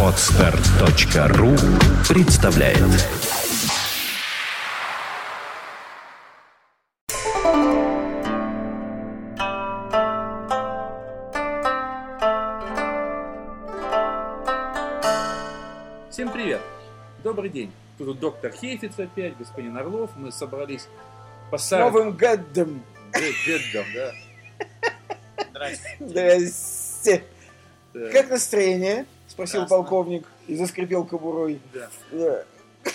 Отстар.ру представляет Всем привет! Добрый день! Тут доктор Хейфиц опять, господин Орлов. Мы собрались по С сару... Новым годом! Дедом, да. Здрасте. Здрасте! Да. Как настроение? Спросил Прекрасно. полковник и заскрипел кобурой. Да. Да.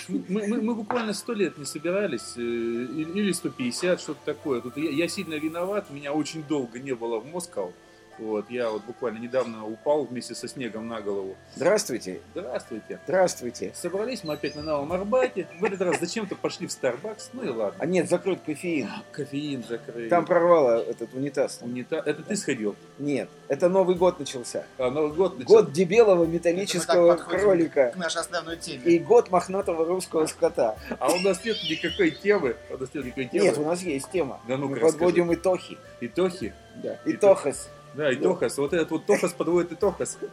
Мы, мы- мы буквально сто лет не собирались, э, или или 150, что-то такое. Тут я, я сильно виноват, меня очень долго не было в Москве. Вот, я вот буквально недавно упал вместе со снегом на голову. Здравствуйте. Здравствуйте. Здравствуйте. Собрались мы опять на Новом Арбате. В этот раз зачем-то пошли в Старбакс. Ну и ладно. А нет, закрыт кофеин. Кофеин закрыли. Там прорвало этот унитаз. Унита- Это ты сходил? Нет, это Новый год начался. А, Новый год начал. Год дебелого металлического кролика. К нашей основной теме. И год мохнатого русского скота. А у нас нет никакой темы. У нас нет никакой темы. Нет, у нас есть тема. Да ну-ка, Мы подводим итохи. Итохи. Да. Итохи. Да, и Тохас. Вот этот вот Тохас подводит Итохас.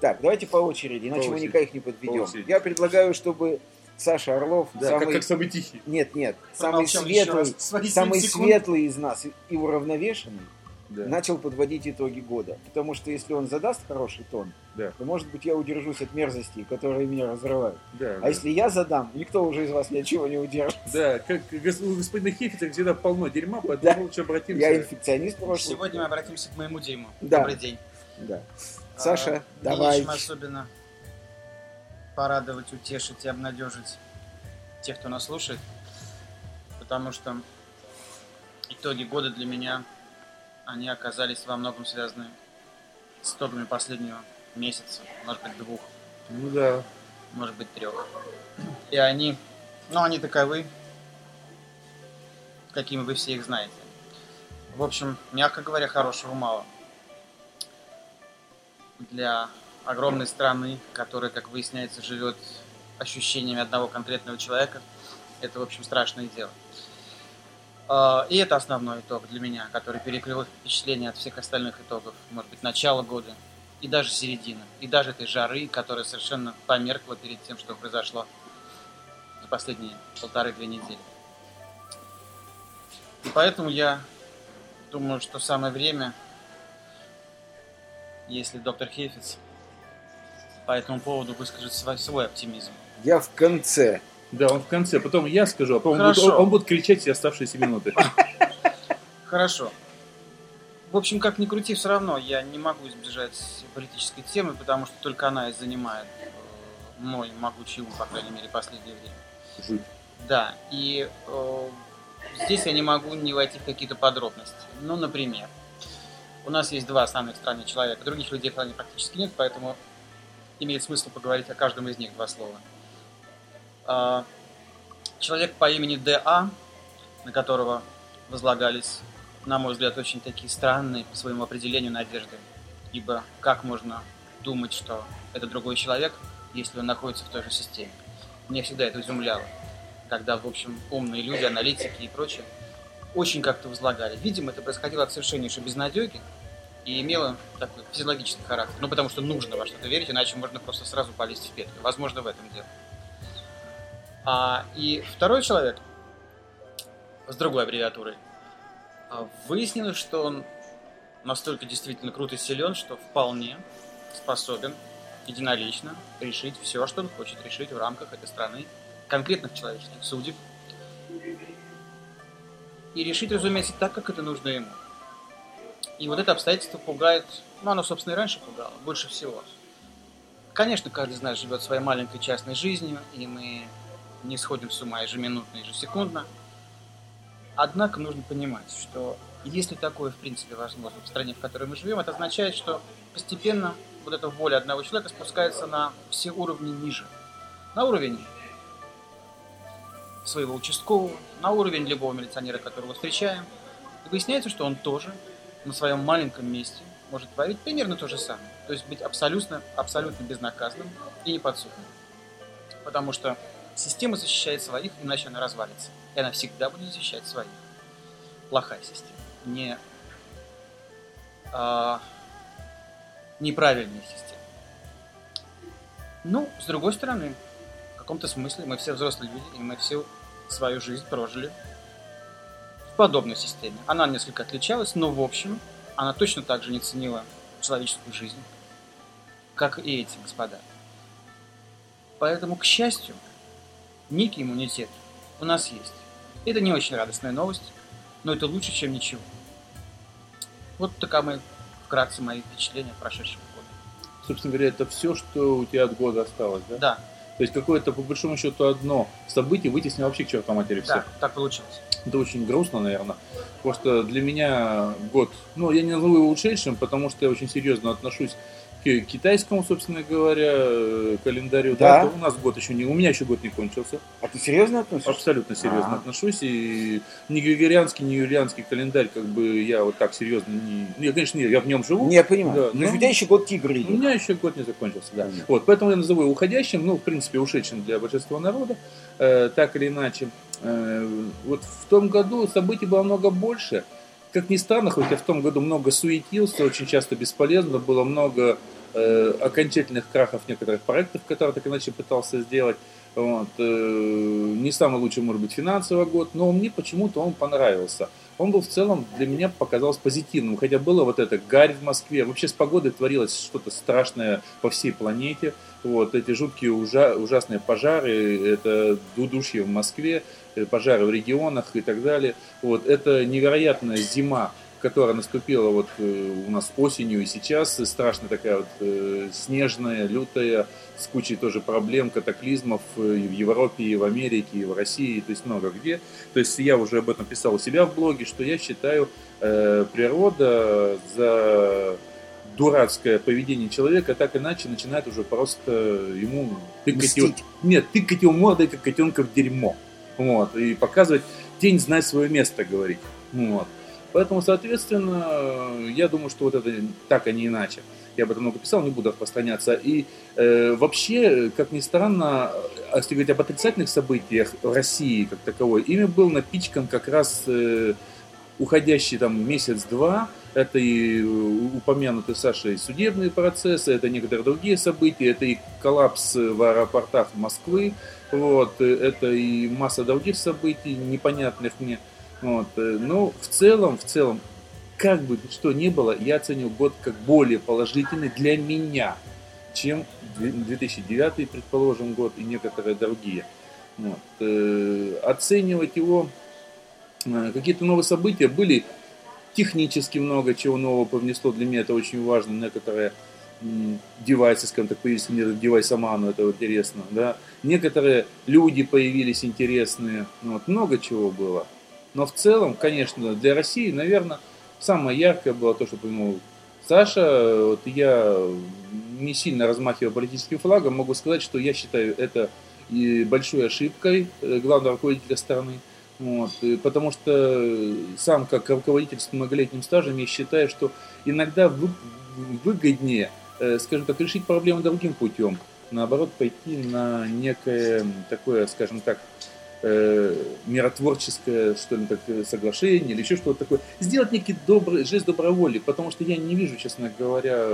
Так, давайте по очереди, иначе мы очереди. никак не По подведем. Я предлагаю, чтобы Саша Орлов, Да, самый... как, как самый тихий. Нет, нет, самый светлый, самый секунд. светлый из нас и- и уравновешенный, Да. начал подводить итоги года. Потому что если он задаст хороший тон, Да. то, может быть, я удержусь от мерзостей, которые меня разрывают. Да, А да. если я задам, никто уже из вас ни от чего не удержит. Да, как у господина Хефица всегда полно дерьма, поэтому Да. лучше обратимся. Я инфекционист прошлый. Сегодня мы обратимся к моему дерьму. Да. Добрый день. Да. Саша, А, давай. Нечем особенно порадовать, утешить и обнадежить тех, кто нас слушает. Потому что итоги года для меня, они оказались во многом связаны с итогами последнего месяца, может быть, двух, Ну да. может быть, трех. И они, ну, они таковы, какими вы все их знаете. В общем, мягко говоря, хорошего мало. Для огромной страны, которая, как выясняется, живет ощущениями одного конкретного человека, это, в общем, страшное дело. А, И это основной итог для меня, который перекрыл впечатление от всех остальных итогов, может быть, начала года и даже середины, и даже этой жары, которая совершенно померкла перед тем, что произошло за последние полторы-две недели. И поэтому я думаю, что самое время, если доктор Хефиц по этому поводу выскажет свой, свой оптимизм. Я в конце. Да, он в конце. Потом я скажу, а потом он будет, Хорошо. он, он будет кричать все оставшиеся минуты. Хорошо. В общем, как ни крути, все равно я не могу избежать политической темы, потому что только она и занимает э, мой могучий ум, по крайней мере, последнее время. Жуть. Да, и э, здесь я не могу не войти в какие-то подробности. Ну, например, у нас есть два основных страны человека, других людей в стране практически нет, поэтому имеет смысл поговорить о каждом из них два слова. А, Человек по имени Д.А., на которого возлагались, на мой взгляд, очень такие странные по своему определению надежды. Ибо как можно думать, что это другой человек, если он находится в той же системе? Меня всегда это изумляло когда, в общем, умные люди, аналитики и прочее, очень как-то возлагали. Видимо, это происходило от совершеннейшей безнадеги и имело такой физиологический характер. Ну, потому что нужно во что-то верить, иначе можно просто сразу полезть в петлю. Возможно, в этом дело. А, и второй человек с другой аббревиатурой выяснилось, что он настолько действительно крут и силен, что вполне способен единолично решить все, что он хочет решить в рамках этой страны, конкретных человеческих судеб. И решить, разумеется, так, как это нужно ему. И вот это обстоятельство пугает, ну, оно, собственно, и раньше пугало, больше всего. Конечно, каждый из нас живет своей маленькой частной жизнью, и мы не сходим с ума ежеминутно, ежесекундно. Однако нужно понимать, что если такое, в принципе, возможно в стране, в которой мы живем, это означает, что постепенно вот эта воля одного человека спускается на все уровни ниже. На уровень своего участкового, на уровень любого милиционера, которого встречаем. И выясняется, что он тоже на своем маленьком месте может творить примерно то же самое. То есть быть абсолютно, абсолютно безнаказанным и неподсудным. Потому что система защищает своих, иначе она развалится. И она всегда будет защищать своих. Плохая система. Не, а, неправильная система. Ну, с другой стороны, в каком-то смысле мы все взрослые люди, и мы всю свою жизнь прожили в подобной системе. Она несколько отличалась, но в общем она точно так же не ценила человеческую жизнь, как и эти господа. Поэтому, к счастью, некий иммунитет у нас есть. Это не очень радостная новость, но это лучше, чем ничего. Вот такая вкратце мои впечатления прошедшего года. Собственно говоря, это все, что у тебя от года осталось, да? Да. То есть какое-то, по большому счету, одно событие вытеснило вообще к чертовой матери все. Да, так получилось. Это очень грустно, наверное. Просто для меня год, ну, я не назову его ушедшим, потому что я очень серьезно отношусь к китайскому, собственно говоря, э, календарю. Да. у нас год еще не, у меня еще год не кончился. А ты серьезно относишься? Абсолютно серьезно А. отношусь. И ни григорианский, ни юлианский календарь, как бы я вот так серьезно не. Я, конечно, не, я в нем живу. Не, я понимаю. Да, Но но- у тебя еще год тигра У идет. меня еще год не закончился, да. Понятно. Вот, поэтому я назову его уходящим, ну, в принципе, ушедшим для большинства народа, э, так или иначе. Э, вот в том году событий было много больше. Как ни странно, хоть я в том году много суетился, очень часто бесполезно, было много э, окончательных крахов некоторых проектов, которые так иначе пытался сделать. Вот, э, не самый лучший, может быть, финансовый год, но мне почему-то он понравился. Он был в целом для меня показался позитивным, хотя было вот это гарь в Москве. Вообще с погодой творилось что-то страшное по всей планете. Вот эти жуткие ужа- ужасные пожары, это удушье в Москве, пожары в регионах и так далее. Вот это невероятная зима, которая наступила вот э, у нас осенью и сейчас, страшная такая вот э, снежная, лютая, с кучей тоже проблем, катаклизмов э, и в Европе, и в Америке, и в России, то есть много где. То есть я уже об этом писал у себя в блоге, что я считаю, э, природа за дурацкое поведение человека так иначе начинает уже просто ему тыкать его, нет, тыкать его мордой, как котенка в дерьмо. Вот, и показывать, день знай свое место, говорить. Вот. Поэтому, соответственно, я думаю, что вот это так, а не иначе. Я об этом много писал, не буду распространяться. И э, вообще, как ни странно, а если говорить об отрицательных событиях в России как таковой, ими был напичкан как раз э, уходящий там месяц-два. Это и упомянутые Сашей судебные процессы, это некоторые другие события, это и коллапс в аэропортах Москвы, вот, э, это и масса других событий, непонятных мне. Вот. э, Но в целом, в целом, как бы что ни было, я оценил год как более положительный для меня, чем две- 2009, предположим, год и некоторые другие. Вот. Э, Оценивать его, э, какие-то новые события были, технически много чего нового повнесло, для меня это очень важно, некоторые девайсы, скажем так, появились, мне девайс Аману, это интересно, да. Некоторые люди появились интересные, ну вот, много чего было. Но в целом, конечно, для России, наверное, самое яркое было то, что упомянул Саша. Вот я, не сильно размахивая политическим флагом, могу сказать, что я считаю это большой ошибкой э, главного руководителя страны. Вот, э, потому что э, сам, как руководитель с многолетним стажем, я считаю, что иногда вы- выгоднее, э, скажем так, решить проблему другим путем. Наоборот, пойти на некое такое, скажем так, э, миротворческое, что ли, так, соглашение или еще что-то такое. Сделать некий добрый жест доброй воли, потому что я не вижу, честно говоря,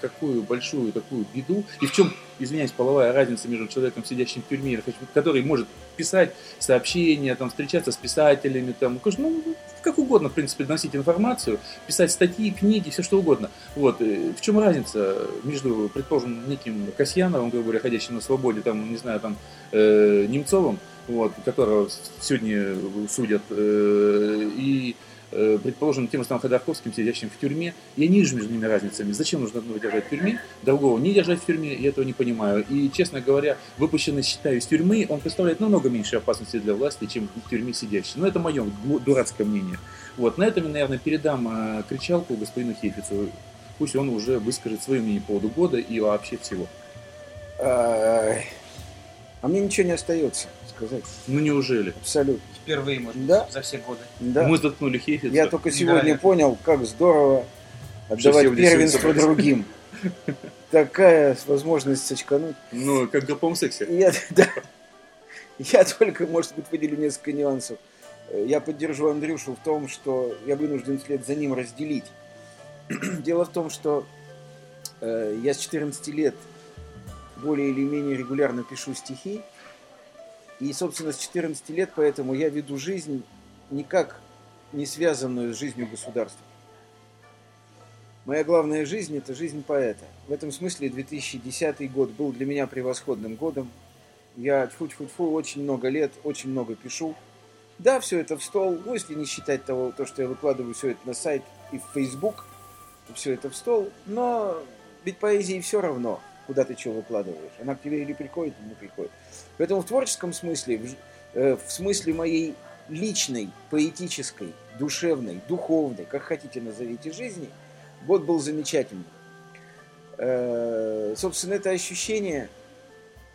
какую большую такую беду и в чем, извиняюсь, половая разница между человеком, сидящим в тюрьме, который может писать сообщения, там, встречаться с писателями, там, ну, как угодно, в принципе, доносить информацию, писать статьи, книги, все что угодно. Вот. э, В чем разница между, предположим, неким Касьяновым, грубо говоря, ходящим на свободе, там, не знаю, там, э, Немцовым, вот, которого сегодня судят, э, и, э, предположим, тем же самым Ходорковским, сидящим в тюрьме. Я не вижу между ними разницами. Зачем нужно одного держать в тюрьме, другого не держать в тюрьме, я этого не понимаю. И, честно говоря, выпущенный, считаю, из тюрьмы, он представляет намного меньше опасности для власти, чем в тюрьме сидящий. Но это мое ду- дурацкое мнение. Вот, на этом я, наверное, передам э, кричалку господину Хефицу. Пусть он уже выскажет свое мнение по поводу года и вообще всего. А мне ничего не остается сказать. Ну неужели? Абсолютно. Впервые, может Да. за все годы. Да. Мы заткнули Хефица. Я только сегодня Невероятно. понял, как здорово отдавать первенство другим. Такая возможность сочкануть. Ну, как в групповом сексе. Я, да, я только, может быть, выделю несколько нюансов. Э, Я поддержу Андрюшу в том, что я вынужден вслед за ним разделить. Дело в том, что Э, Я с 14 лет более или менее регулярно пишу стихи. И, собственно, с 14 лет поэтому я веду жизнь никак не связанную с жизнью государства. Моя главная жизнь – это жизнь поэта. В этом смысле 2010 год был для меня превосходным годом. Я тьфу-тьфу-тьфу очень много лет, очень много пишу. Да, все это в стол, ну, если не считать того, то, что я выкладываю все это на сайт и в Facebook, все это в стол, но ведь поэзии все равно, куда ты что выкладываешь. Она к тебе или приходит, или не приходит. Поэтому в творческом смысле, в, э, в смысле моей личной, поэтической, душевной, духовной, как хотите назовите, жизни, год был замечательный. Э, Собственно, это ощущение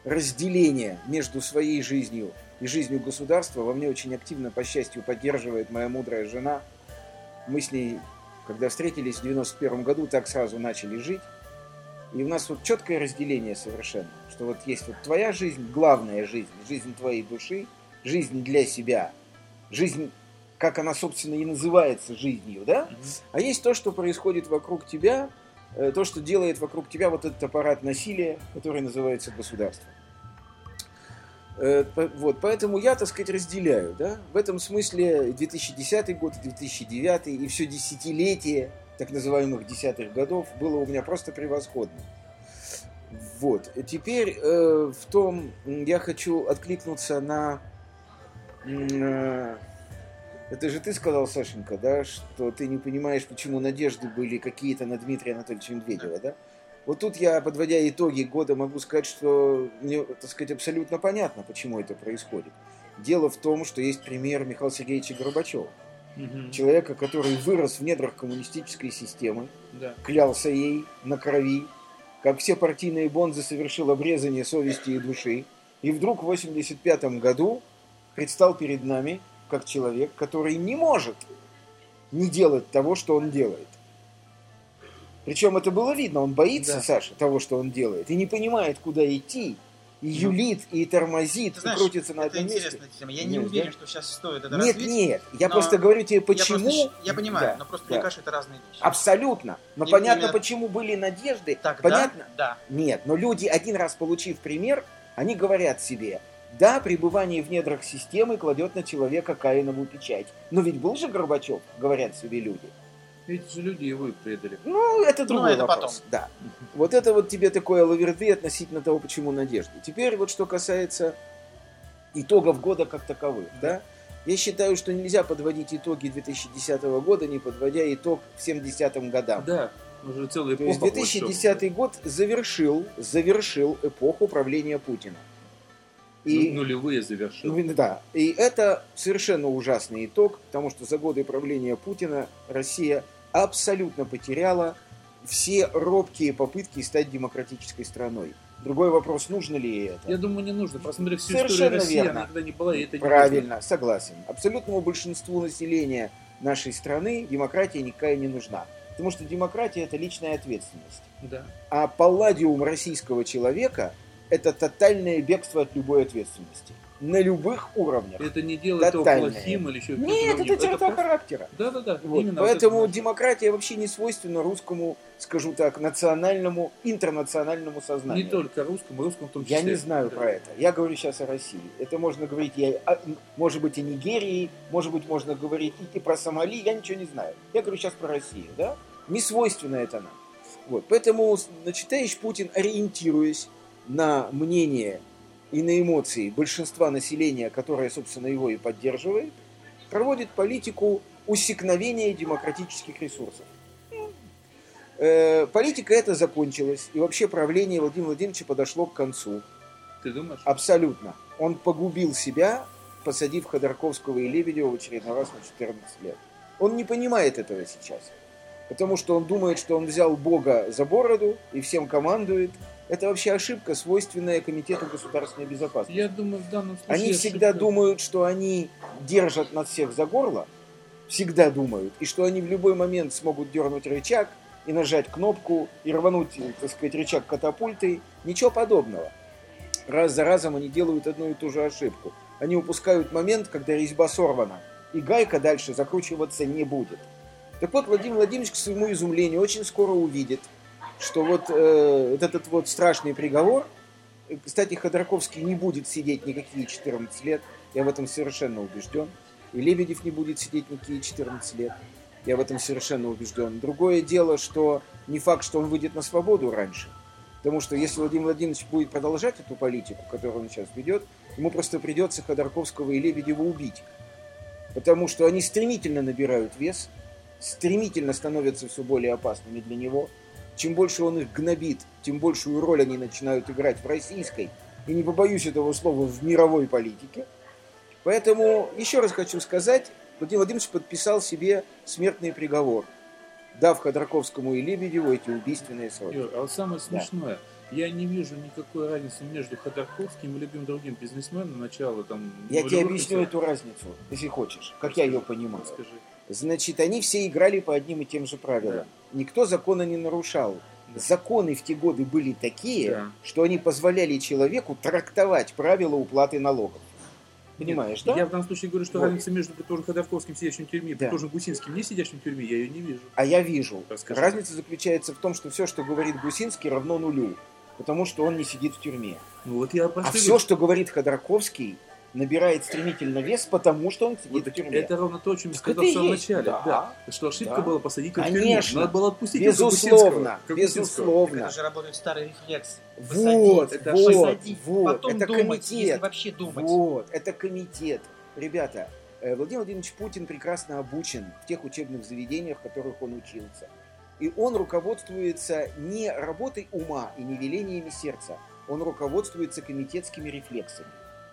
разделения между своей жизнью и жизнью государства во мне очень активно, по счастью, поддерживает моя мудрая жена. Мы с ней, когда встретились в 91 году, так сразу начали жить. И у нас вот четкое разделение совершенно, что вот есть вот твоя жизнь, главная жизнь, жизнь твоей души, жизнь для себя, жизнь, как она, собственно, и называется жизнью, да? А есть то, что происходит вокруг тебя, э, то, что делает вокруг тебя вот этот аппарат насилия, который называется государство. Э, Вот, поэтому я, так сказать, разделяю, да? В этом смысле 2010 год, 2009 и все десятилетие так называемых десятых годов было у меня просто превосходно. Вот. Теперь э, в том, я хочу откликнуться на... э, это же ты сказал, Сашенька, да, что ты не понимаешь, почему надежды были какие-то на Дмитрия Анатольевича Медведева, да? Вот тут я, подводя итоги года, могу сказать, что мне, так сказать, абсолютно понятно, почему это происходит. Дело в том, что есть пример Михаила Сергеевича Горбачева. Мгм. Человека, который вырос в недрах коммунистической системы, Да. клялся ей на крови, как все партийные бонзы совершил обрезание совести и души, и вдруг в 85 году предстал перед нами как человек, который не может не делать того, что он делает. Причем это было видно, он боится, Да. Саша, того, что он делает, и не понимает, куда идти, и юлит, и тормозит, Ты и знаешь, крутится на это одном месте. интересная тема. Я не Понимаешь, уверен, да? что сейчас стоит это Нет, развить. нет, я просто говорю тебе, Я, почему. просто щ- я понимаю, Да, но просто да. мне кажется, это разные вещи. Абсолютно. Но И понятно, именно- почему были надежды. Тогда, понятно? да. Нет, но люди, один раз получив пример, они говорят себе, да, пребывание в недрах системы кладет на человека Каинову печать. Но ведь был же Горбачев, говорят себе люди. Эти же люди его и предали. Ну, это другой это вопрос. Да. Вот это вот тебе такое лаверды относительно того, почему надежды. Теперь вот что касается итогов года как таковых, да? Я считаю, что нельзя подводить итоги 2010 года, не подводя итог к 70 годам. Да, уже целая То эпоха. есть 2010 год завершил, завершил эпоху правления Путина. И... И, нулевые завершил. ну, да, и это совершенно ужасный итог, потому что за годы правления Путина Россия абсолютно потеряла все робкие попытки стать демократической страной. Другой вопрос, нужно ли это? Я думаю, не нужно. Посмотри, всю Совершенно историю России, верно. никогда не была, и это не нужно. Правильно, согласен. Абсолютному большинству населения нашей страны демократия никакая не нужна. Потому что демократия – это личная ответственность. Да. А палладиум российского человека – это тотальное бегство от любой ответственности. На любых уровнях. Это не делает его Тотальное. плохим или еще Нет, это черта просто- характера. Да, да, да. Вот. Именно Поэтому вот это демократия вообще не свойственна русскому, скажу так, национальному, интернациональному сознанию. Не только русскому, русскому в том числе. Я не знаю Да. про это. Я говорю сейчас о России. Это можно говорить, о- может быть, о Нигерии, может быть, можно говорить и, и про Сомали, я ничего не знаю. Я говорю сейчас про Россию, да? Не свойственно это нам. Вот. Поэтому, значит, товарищ Путин, ориентируясь на мнение и на эмоции большинства населения, которое, собственно, его и поддерживает, проводит политику усекновения демократических ресурсов. Э, Политика эта закончилась, и вообще правление Владимира Владимировича подошло к концу. Ты думаешь? Абсолютно. Он погубил себя, посадив Ходорковского и Лебедева в очередной раз на 14 лет. Он не понимает этого сейчас. Потому что он думает, что он взял Бога за бороду и всем командует. Это вообще ошибка, свойственная Комитету государственной безопасности. Я думаю, в данном случае... Они всегда ошибка- думают, что они держат нас всех за горло, всегда думают, и что они в любой момент смогут дернуть рычаг и нажать кнопку и рвануть, так сказать, рычаг катапульты. Ничего подобного. Раз за разом они делают одну и ту же ошибку. Они упускают момент, когда резьба сорвана, и гайка дальше закручиваться не будет. Так вот, Владимир Владимирович, к своему изумлению, очень скоро увидит, что вот э, этот вот страшный приговор, э, кстати, Ходорковский не будет сидеть никакие 14 лет, я в этом совершенно убежден. И Лебедев не будет сидеть никакие 14 лет. Я в этом совершенно убежден. Другое дело, что не факт, что он выйдет на свободу раньше. Потому что если Владимир Владимирович будет продолжать эту политику, которую он сейчас ведет, ему просто придется Ходорковского и Лебедева убить. Потому что они стремительно набирают вес, стремительно становятся все более опасными для него. Чем больше он их гнобит, тем большую роль они начинают играть в российской, и не побоюсь этого слова, в мировой политике. Поэтому еще раз хочу сказать, Владимир Владимирович подписал себе смертный приговор, дав Ходорковскому и Лебедеву эти убийственные сроки. Юр, а вот самое смешное, я не вижу никакой разницы между Ходорковским и любым другим бизнесменом начала там. Я тебе объясню эту разницу, если хочешь, как я ее понимаю. Скажи. Значит, они все играли по одним и тем же правилам. Никто закона не нарушал. Да. Законы в те годы были такие, Да. что они позволяли человеку трактовать правила уплаты налогов. Понимаешь, да? Я в данном случае говорю, что Вот. разница между предположим, Ходорковским, сидящим в тюрьме, и Да. предположим, Гусинским, не сидящим в тюрьме, я ее не вижу. А я вижу. Расскажи. Разница заключается в том, что все, что говорит Гусинский, равно нулю. Потому что он не сидит в тюрьме. Ну вот я А все, что говорит Ходорковский, набирает стремительно вес, потому что он сидит вот в так тюрьме. это ровно то, о чем я Так сказал в самом есть, начале. да. Да. Что ошибка Да. была посадить его в Конечно. тюрьму. Надо было отпустить как Безусловно, безусловно. Это же работает старый рефлекс. Вот, Это вот, посадить, вот, потом это думать, комитет. если вообще думать. Вот, это комитет. Ребята, э, Владимир Владимирович Путин прекрасно обучен в тех учебных заведениях, в которых он учился. И он руководствуется не работой ума и не велениями сердца, он руководствуется комитетскими рефлексами.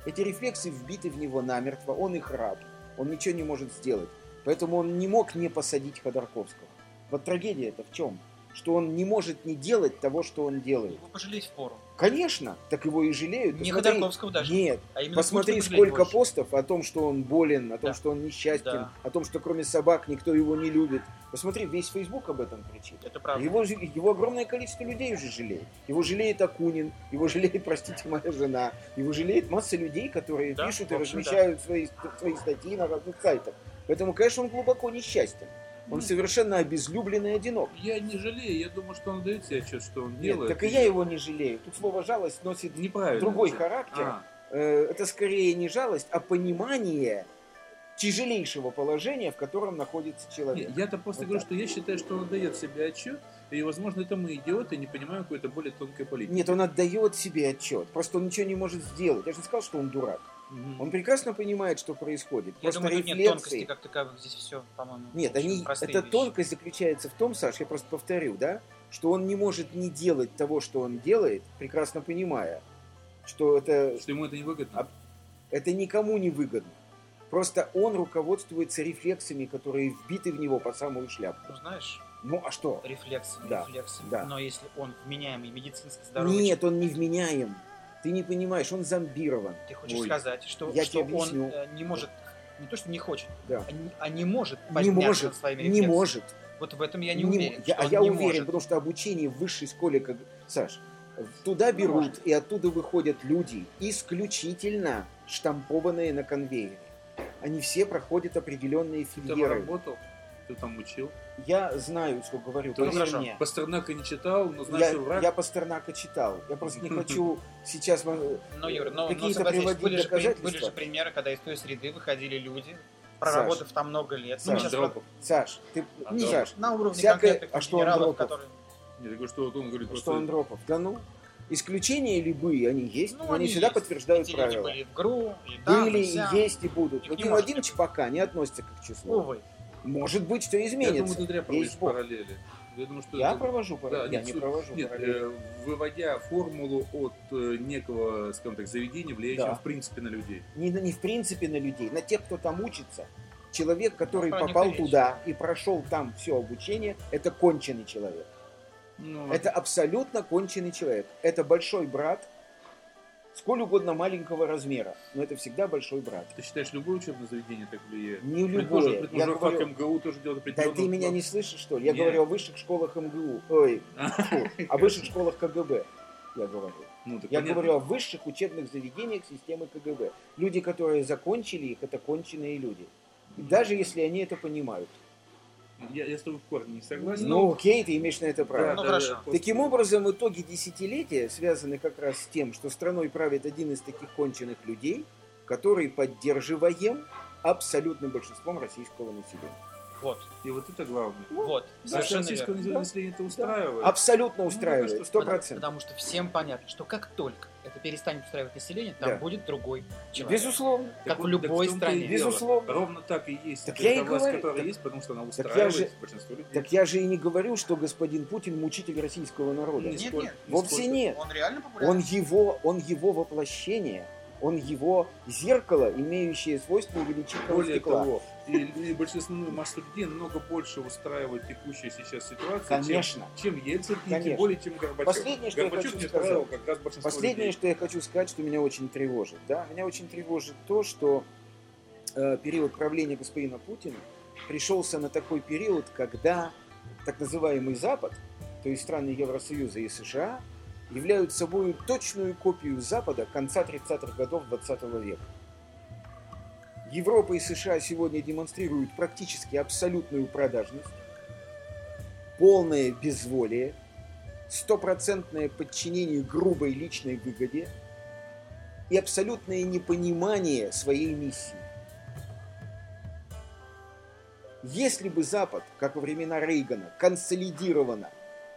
Эти рефлексы вбиты в него намертво, он их раб, он ничего не может сделать. Поэтому он не мог не посадить Ходорковского. Вот трагедия это в чем? Что он не может не делать того, что он делает. Его пожалеть впору. Конечно, так его и жалеют. Не Посмотри- Ходорковского даже. Нет, А Посмотри, сколько больше. постов о том, что он болен, о том, Да. что он несчастен, Да. о том, что кроме собак никто его не любит. Посмотри, весь Фейсбук об этом кричит. Это правда. Его, его огромное количество людей уже жалеет. Его жалеет Акунин, его жалеет, простите, моя жена, его жалеет масса людей, которые Да, пишут в и общем, размещают свои, свои статьи на разных сайтах. Поэтому, конечно, он глубоко несчастен. Он совершенно обезлюблен и одинок. Я не жалею, я думаю, что он дает себе отчет, что он Нет, делает. так и я его не жалею. Тут слово «жалость» носит другой характер. А, Э, это скорее не жалость, а понимание тяжелейшего положения, в котором находится человек. Я-то просто Вот говорю, так. что я считаю, что он отдает себе отчет, и, возможно, это мы идиоты, не понимаем какой-то более тонкой политики. Нет, он отдает себе отчет. Просто он ничего не может сделать. Я же не сказал, что он дурак. Мгм. Он прекрасно понимает, что происходит. Я просто думаю, тут нет рефлексы. тонкости как таковых. Здесь все, по-моему, Нет, они, эта вещи. тонкость заключается в том, Саш, я просто повторю, да, что он не может не делать того, что он делает, прекрасно понимая, что это, Что ему это не выгодно. Это никому не выгодно. Просто он руководствуется рефлексами, которые вбиты в него по самую шляпку. Ну, знаешь, Ну а что? рефлекс, Да, рефлекс. да. Но если он вменяемый, медицински здоровый, Нет, он не вменяем. Ты не понимаешь, он зомбирован. ты хочешь Ой. сказать, что, Я что тебе он э, не может, не то, что не хочет, Да. а не, а не может Не может, своими не рефлексами. может. Вот в этом я не, Не уверен. я- а я не уверен, может. потому что обучение в высшей школе, как Саш, туда Ну, берут может. и оттуда выходят люди, исключительно штампованные на конвейере. Они все проходят определенные Ты там фильеры. работал, ты там учил. Я знаю, что говорю, То есть, хорошо. мне. Пастернака не читал, но Я, знаешь, что враг. я Пастернака читал. Я просто не хочу сейчас... вам- Ну, Юра, но, но какие-то согласись, приводить были же, при- были доказательства. же примеры, когда из той среды выходили люди, проработав там много лет. Ну, Саш, сейчас Андропов. Саш, ты... А, не да. Саш, на уровне всякое- конкретных а что Андропов? которые... Нет, я говорю, что вот он говорит что просто... Андропов? Да ну, исключения любые, они есть, Ну, но они, они всегда есть. подтверждают Эти люди правила. были в ГРУ, и там, Были, и и есть, и будут. Не Владимир может Владимирович пока не относится к их числу. Увы. Может быть, Я изменится. думаю, ты зря проводишь Есть Бог. параллели. Я думаю, что Я это- провожу параллели? Да, я не суть- провожу Нет, параллели. э, выводя формулу от э, некого, скажем так, заведения, влияющего Да. в принципе на людей. Не, не в принципе на людей, на тех, кто там учится. Человек, который про них попал туда и прошел там все обучение, это конченый человек. Ну, Это абсолютно конченый человек. Это большой брат, сколь угодно маленького размера, но это всегда большой брат. Ты считаешь, любое учебное заведение так влияет? Не любое. Я предположим, фак говорю, МГУ тоже делает да ты меня не слышишь, что ли? Я Нет. говорю о высших школах МГУ. Ой, фу, о высших школах КГБ. Я говорю. Ну, так Я понятно. говорю о высших учебных заведениях системы КГБ. Люди, которые закончили их, это конченые люди. Даже если они это понимают. Я, я с тобой в корне не согласен. Ну, окей, ты имеешь на это право. Ну, хорошо. после- Таким образом, итоги десятилетия связаны как раз с тем, что страной правит один из таких конченых людей, который поддерживаем абсолютным большинством российского населения. Вот, И вот это главное. вот, А совершенно российского верно. населения это устраивает. Абсолютно Ну, устраивает, потому сто процентов. потому что всем понятно, что как только это перестанет устраивать население, там Да. будет другой человек. Безусловно. как в вот- любой в том-то стране. дело. Безусловно. Ровно так и есть. Так Это я и власть, говорю. которая Так- есть, потому что она я устраивает же- большинство людей. Так я же и не говорю, что господин Путин мучитель российского народа. Нет, нет. Вовсе нисколько. нет. Он реально популярен. Он его, он его воплощение, он его зеркало, имеющее свойства увеличительного Более стекла. того, и, и большинство массу людей намного больше устраивает текущая сейчас ситуация, Конечно. чем, чем Ельцин, и Конечно. тем более, чем Горбачев. Последнее, что я Горбачев хочу не сказать. как раз Последнее, людей. что я хочу сказать, что меня очень тревожит. Да? Меня очень тревожит то, что э, период правления господина Путина пришелся на такой период, когда так называемый Запад, то есть страны Евросоюза и США, являются собой точную копию Запада конца 30-х годов 20 века. Европа и США сегодня демонстрируют практически абсолютную продажность, полное безволие, стопроцентное подчинение грубой личной выгоде и абсолютное непонимание своей миссии. Если бы Запад, как во времена Рейгана, консолидированно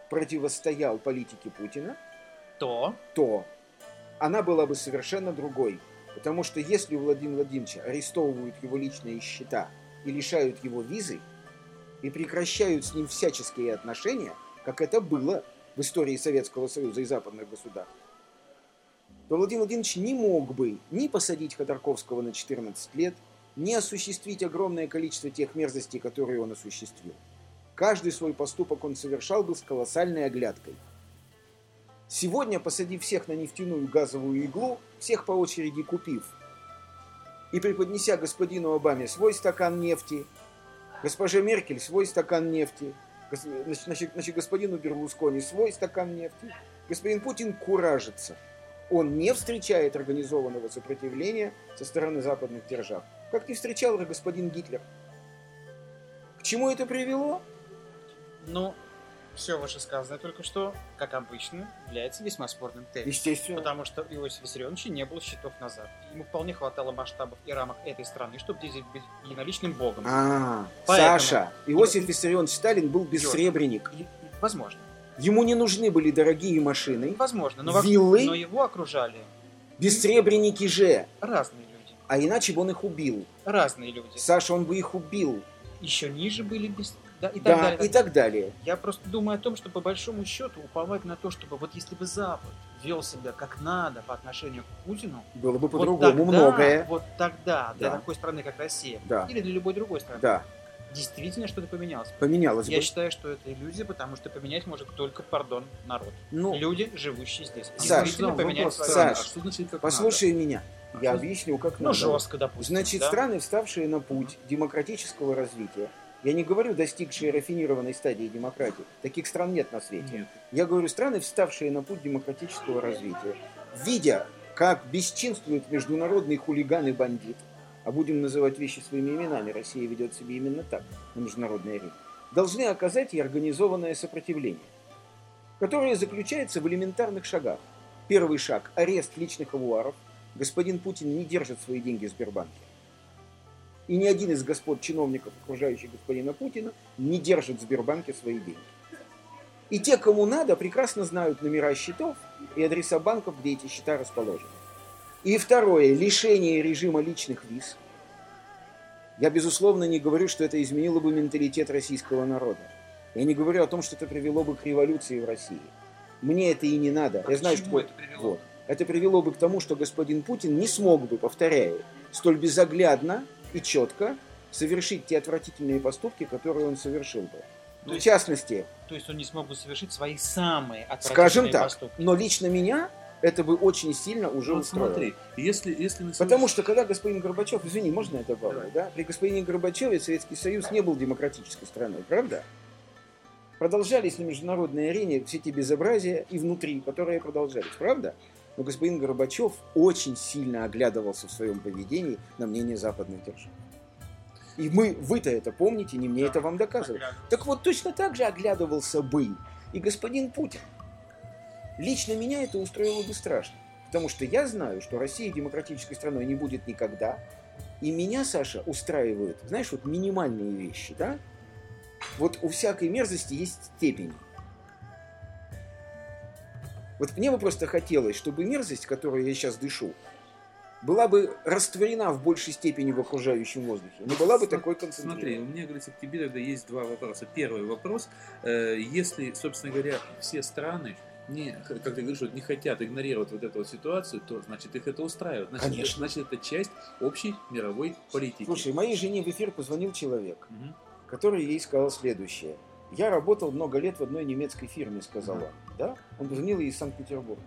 противостоял политике Путина, То, то она была бы совершенно другой. Потому что если у Владимира Владимировича арестовывают его личные счета и лишают его визы, и прекращают с ним всяческие отношения, как это было в истории Советского Союза и западных государств, то Владимир Владимирович не мог бы ни посадить Ходорковского на 14 лет, ни осуществить огромное количество тех мерзостей, которые он осуществил. Каждый свой поступок он совершал бы с колоссальной оглядкой. Сегодня, посадив всех на нефтяную газовую иглу, всех по очереди купив, и преподнеся господину Обаме свой стакан нефти, госпоже Меркель свой стакан нефти, значит, значит, господину Берлускони свой стакан нефти, господин Путин куражится. Он не встречает организованного сопротивления со стороны западных держав, как не встречал и господин Гитлер. К чему это привело? ну, все вышесказанное только что, как обычно, является весьма спорным тезисом. Естественно. Потому что у Иосифа Виссарионовича не было счетов назад. Ему вполне хватало масштабов и рамок этой страны, чтобы здесь быть единоличным богом. А, Поэтому- Саша, Иосиф Виссарионович Сталин был бессребренник. Возможно. Ему не нужны были дорогие машины. Возможно. Но, Виллы? но его окружали Бессребренники же. разные люди. А иначе бы он их убил. Разные люди. Саша, он бы их убил. Еще ниже были без... Да, и так да, далее. и так далее. Я просто думаю о том, что по большому счету уповать на то, чтобы вот если бы Запад вел себя как надо по отношению к Путину, Было бы вот по-другому тогда- многое. Вот тогда для Да. такой страны, как Россия, Да. или для любой другой страны, Да, действительно что-то поменялось. поменялось Я бы. считаю, что это иллюзия, потому что поменять может только, пардон, народ. Ну, Люди, живущие здесь. Саш, Действительно Вопрос, Саш, что значит как послушай меня. надо? Я А объясню, как Ну, надо. жестко, допустим. Значит, да? страны, вставшие на путь демократического развития, я не говорю достигшие рафинированной стадии демократии, таких стран нет на свете. Нет. Я говорю страны, вставшие на путь демократического развития, видя, как бесчинствует международный хулиган и бандит, а будем называть вещи своими именами, Россия ведет себя именно так на международной арене, должны оказать и организованное сопротивление, которое заключается в элементарных шагах. Первый шаг – арест личных авуаров. Господин Путин не держит свои деньги в Сбербанке. И ни один из господ чиновников, окружающих господина Путина, не держит в Сбербанке свои деньги. И те, кому надо, прекрасно знают номера счетов и адреса банков, где эти счета расположены. И второе, лишение режима личных виз. Я, безусловно, не говорю, что это изменило бы менталитет российского народа. Я не говорю о том, что это привело бы к революции в России. Мне это и не надо. А Я знаю, что это привело? Вот. Это привело бы к тому, что господин Путин не смог бы, повторяю, столь безоглядно и четко совершить те отвратительные поступки, которые он совершил бы. То В есть- частности, То есть он не смог бы совершить свои самые скажем отвратительные так, поступки. но лично меня это бы очень сильно уже Вот устроило. смотри, если, если на Потому сегодня- что когда господин Горбачев, извини, можно я добавлю, да? При господине Горбачеве Советский Союз не был демократической страной, правда? Продолжались на международной арене все эти безобразия и внутри, которые продолжались, правда? Но господин Горбачев очень сильно оглядывался в своем поведении на мнение западных держав. И мы, вы-то это помните, не мне это вам доказывать. Так вот, точно так же оглядывался бы и господин Путин. Лично меня это устроило бы страшно. Потому что я знаю, что Россия демократической страной не будет никогда. И меня, Саша, устраивают, знаешь, вот минимальные вещи, да? Вот у всякой мерзости есть степень. Вот мне бы просто хотелось, чтобы мерзость, которую я сейчас дышу, была бы растворена в большей степени в окружающем воздухе. Не была бы такой концентрированной. Смотри, у меня, говорится, к тебе тогда есть два вопроса. Первый вопрос. э, Если, собственно говоря, все страны не, как ты говоришь, вот не хотят игнорировать вот эту вот ситуацию, то значит их это устраивает. Значит, Конечно. Значит, это часть общей мировой политики. Слушай, моей жене в эфир позвонил человек, Мгм. который ей сказал следующее. Я работал много лет в одной немецкой фирме, сказал он. Да? Он позвонил ей из Санкт-Петербурга.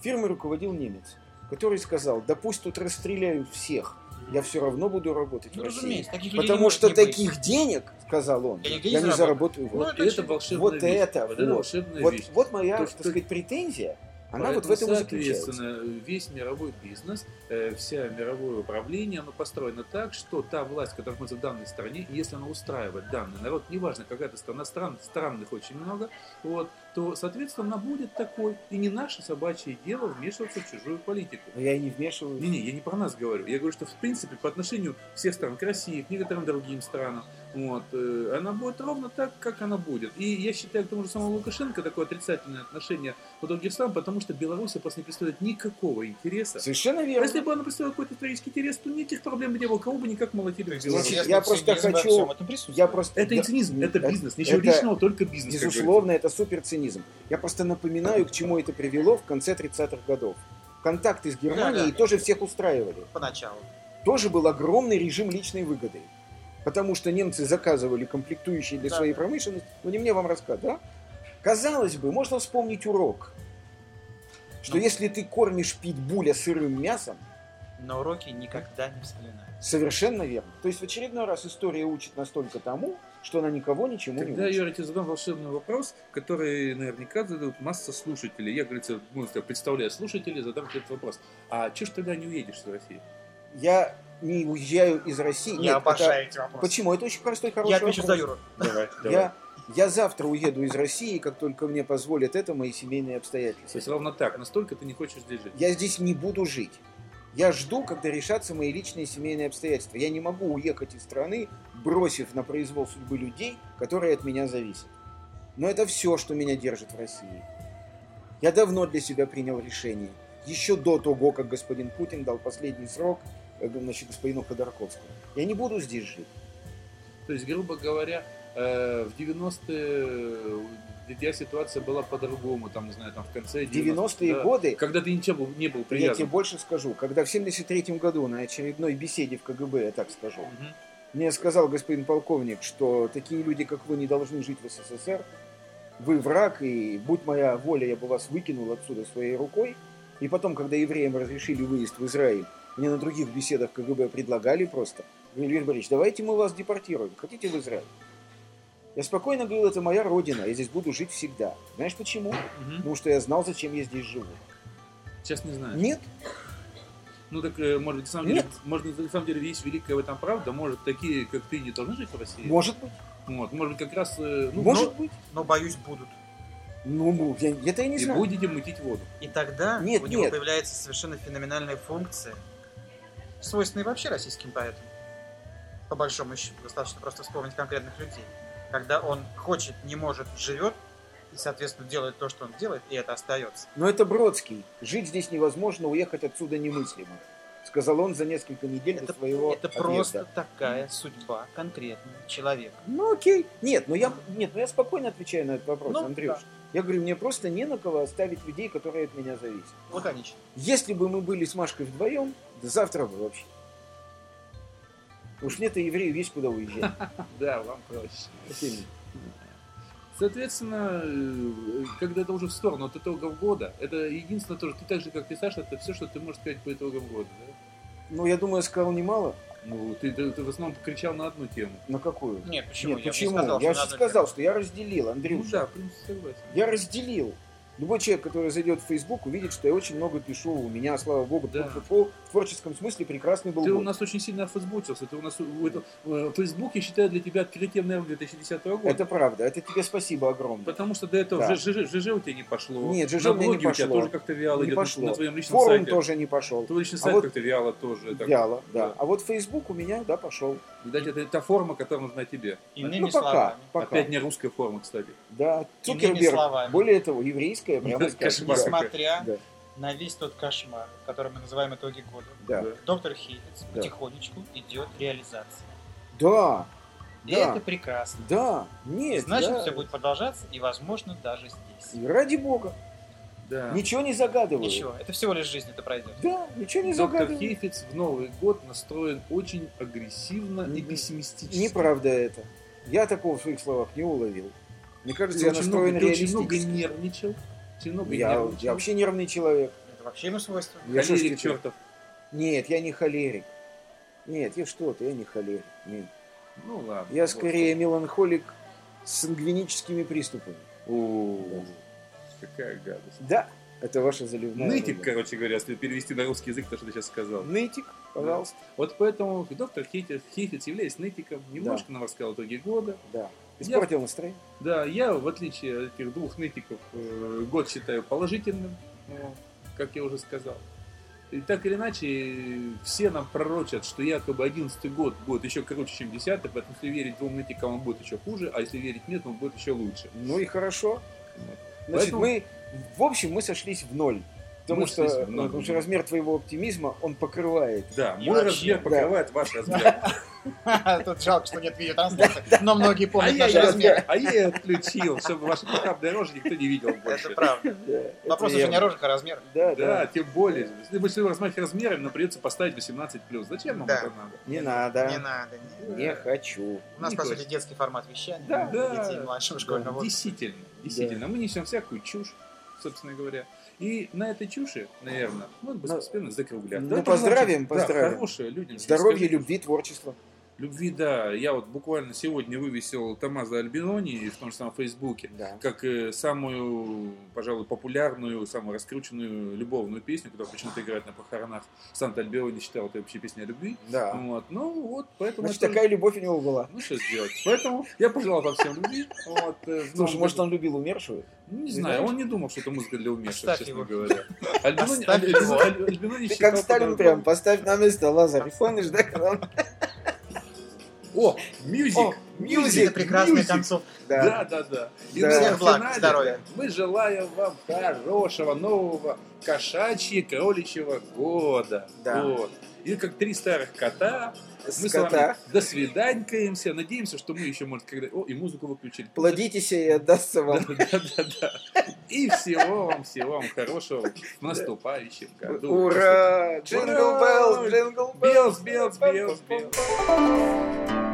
Фирмой руководил немец, который сказал, да пусть тут расстреляют всех, я все равно буду работать Ну, в России. таких Потому что не быть. таких денег, сказал он, Я нигде я не заработаю. Ну, Вот, Вот это это волшебная вот вещь. это, Вот это вот. вещь. вот моя, То, так что- сказать, претензия. Она Поэтому, вот в этом и заключается. соответственно, весь мировой бизнес, э, вся мировое управление, оно построено так, что та власть, которая находится в данной стране, если она устраивает данный народ, неважно, какая-то страна, стран, странных очень много, вот, то, соответственно, она будет такой. И не наше собачье дело вмешиваться в чужую политику. Но я и не вмешиваюсь. Не-не, я не про нас говорю. Я говорю, что в принципе по отношению всех стран к России, к некоторым другим странам, вот, э, она будет ровно так, как она будет. И я считаю, к тому же самому Лукашенко такое отрицательное отношение других стран, потому что Беларусь просто не представляет никакого интереса. Совершенно А верно. Если бы она представляла какой-то исторический интерес, то никаких проблем бы не было. Кого бы никак молотили в Беларуси. Значит, я просто хочу- Я просто... Это не да, цинизм, это да, бизнес. Ничего это- личного, только бизнес. Безусловно, это суперцинизм. Я просто напоминаю, к чему это привело в конце 30-х годов. Контакты с Германией Да-да. тоже всех устраивали. Поначалу. Тоже был огромный режим личной выгоды. Потому что немцы заказывали комплектующие для Да. своей промышленности. Ну, не мне вам рассказать, да? Казалось бы, можно вспомнить урок. Что Ну. если ты кормишь питбуля сырым мясом, На уроки никогда не вспоминаю. совершенно верно. То есть в очередной раз история учит настолько тому, что она никого ничему не Когда учит. я тебе задам волшебный вопрос, который наверняка задают масса слушателей. Я, говорится, ну, представляю слушателей, задам тебе этот вопрос. А чё ж тогда не уедешь с России? Я не уезжаю из России. Я Нет, это- обожаю эти вопросы. Почему? Это очень простой, хороший Я отвечу вопрос. за Юру. Давай, Я, я завтра уеду из России, как только мне позволят это мои семейные То обстоятельства. есть ровно так, настолько ты не хочешь здесь жить. Я здесь не буду жить. Я жду, когда решатся мои личные семейные обстоятельства. Я не могу уехать из страны, бросив на произвол судьбы людей, которые от меня зависят. Но это все, что меня держит в России. Я давно для себя принял решение. Еще до того, как господин Путин дал последний срок значит, господину Ходорковскому. Я не буду здесь жить. То есть, грубо говоря, э, в 90-е для ситуация была по-другому, там, не знаю, там в конце В 90-е да. годы Когда ты ничем был, не был Я привязан. тебе больше скажу. Когда в 73 году на очередной беседе в КГБ, я так скажу, Мгм. мне сказал господин полковник, что такие люди, как вы, не должны жить в СССР, вы враг, и будь моя воля, я бы вас выкинул отсюда своей рукой. И потом, когда евреям разрешили выезд в Израиль, мне на других беседах КГБ предлагали просто, говорили, Юрий Борисович, давайте мы вас депортируем, хотите в Израиль? Я спокойно говорил, это моя родина, я здесь буду жить всегда. Знаешь почему? Мгм. Потому что я знал, зачем я здесь живу. Сейчас не знаю. Нет, Ну так, э, может, быть, на самом деле, Нет. может, на самом деле есть великая в этом правда. Может, такие, как ты, не должны жить в России. может быть, Вот, может быть, как раз, э, ну, может но- быть. Но, боюсь, будут. Ну, я, это я не и знаю. будете мутить воду. И тогда Нет, у него нет. появляется совершенно феноменальная функция, свойственная вообще российским поэтам. По большому счету, достаточно просто вспомнить конкретных людей. Когда он хочет, не может, живет, и, соответственно, делает то, что он делает, и это остается. Но это Бродский. Жить здесь невозможно, уехать отсюда немыслимо. Сказал он за несколько недель Это, до своего это отъезда. просто такая судьба конкретного человека. Ну окей. Нет, ну я, нет, ну я спокойно отвечаю на этот вопрос, Ну, Андрюш. да. Я говорю, мне просто не на кого оставить людей, которые от меня зависят. Лаконично. Если бы мы были с Машкой вдвоем, да завтра бы вообще. Уж мне-то еврею есть куда уезжать. Да, вам проще. Соответственно, э, когда это уже в сторону от итогов года, это единственное тоже, ты так же, как ты, Саша, это все, что ты можешь сказать по итогам года, да? Ну, я думаю, я сказал немало. Ну, ты, ты- ты в основном кричал на одну тему. На какую? Нет, почему? Нет, Я бы не почему? сказал, я же сказал, что я разделил, Ну Андрюша. да, в принципе, согласен. Я разделил Любой человек, который зайдет в Facebook, увидит, что я очень много пишу. У меня, слава богу, Да. футбол в творческом смысле прекрасный был Ты у год. нас очень сильно офейсбучился. Ты у нас у- это, э, Facebook, я считаю, для тебя открытием, наверное, 2010 года. Это правда. Это тебе спасибо огромное. Потому что до этого Да. ЖЖ, ЖЖ у тебя не пошло. Нет, ЖЖ у меня не блоге у тебя пошло. тоже как-то вяло не идет. пошло. На твоем личном Форум сайте. тоже не пошел. Твой личный А сайт вот- как-то вяло тоже. Так, Вяло, да. Да. А вот Facebook у меня, да, пошел. Видать, это та форма, которая нужна тебе. Иными ну, пока, словами. пока. Опять не русская форма, кстати. Да, Иными Цукерберг. словами. Более того, еврейская, прямо скажем. Несмотря Да, на весь тот кошмар, который мы называем итоги года, да. Доктор Хейфиц Да. потихонечку идет реализация. Да, И Да. это прекрасно. да, нет, Значит, да. все будет продолжаться, и, возможно, даже здесь. И Ради бога. Да. Ничего не загадываю. Ничего, это всего лишь жизнь, это пройдет. Да, ничего не Доктор загадываю. Хейфиц в Новый год настроен очень агрессивно и Мгм. пессимистически. Неправда это. Я такого в своих словах не уловил. Мне кажется, Ты я очень, настроен много, ты очень много нервничал. Очень много Я, нервничал. я вообще нервный человек. Это вообще ему свойственно. Я Холерик чертов. Нет, я не холерик. Нет, я что ты, я не холерик. Нет. Ну ладно. Я вот. скорее меланхолик с сангвиническими приступами. О, какая гадость. Да, это ваша заливная. Нытик, рыба. короче говоря, если перевести на русский язык, то, что ты сейчас сказал. Нытик, пожалуйста. Вот поэтому доктор Хейфиц являясь нытиком, немножко нам рассказал итоги года. Да. Я- Испортил настроение. Да, я, в отличие от этих двух нытиков, э, год считаю положительным, вот, как я уже сказал. И так или иначе, все нам пророчат, что якобы 11 год будет еще круче, чем 10 поэтому если верить двум нытикам, он будет еще хуже, а если верить нет, он будет еще лучше. Ну и хорошо. Значит, Поэтому- мы, в общем, мы сошлись в ноль. Потому Мы что, сошлись в ноль. потому что размер твоего оптимизма, он покрывает. Да, мой вообще, размер да. покрывает ваш размер. Тут жалко, что нет видеотрансляции, но многие помнят наш размер. а я отключил, чтобы ваши похабные рожи никто не видел больше. Это правда. Да, Вопрос это уже не рожек, а размер. Да, Да, да. тем более. Если мы будем размахивать размерами, нам придется поставить 18+. Зачем нам Да. это надо? Не надо. Не надо. не- Не хочу. У нас, по сути, детский формат вещания Да. Да. детей младшего школьного возраста. Действительно, действительно. Мы несем всякую чушь, собственно говоря. И на этой чуши, наверное, мы постепенно закругляться. ну, Это поздравим, значит, да, поздравим. хорошее людям. Здоровья, любви, творчества. Любви, да. Я вот буквально сегодня вывесил Томазо Альбинони в том же самом Фейсбуке Да. как э, самую, пожалуй, популярную, самую раскрученную любовную песню, которая почему-то играет на похоронах. Санта Альбиони считал это вообще песня о любви. Да. Вот. Ну вот, поэтому... Значит, это- такая любовь у него была. Ну, что сделать. Поэтому я пожелал вам всем любви. Вот, э, Слушай, может, он любил умершую? Ну, не знаю, он не думал, что это музыка для умерших, Оставь честно его. говоря. Альбинони, Альбинони Ты как Сталин прям, поставь на место Лазарь. Помнишь, да? О, мюзик! О, мюзик! Это прекрасная мюзик. концовка. Да, да, да. И Да. Всех благ, финале здоровья. Мы желаем вам хорошего, нового кошачьи-кроличьего года. Да. Вот. И как три старых кота, мы с Скота. вами до свиданькаемся. Надеемся, что мы еще, может, когда... О, и музыку выключили. Плодитесь и воздастся Да, вам. да, да, да. И всего вам, всего вам хорошего в наступающем году. Ура! Jingle bell, jingle bells, bells, bells, bells.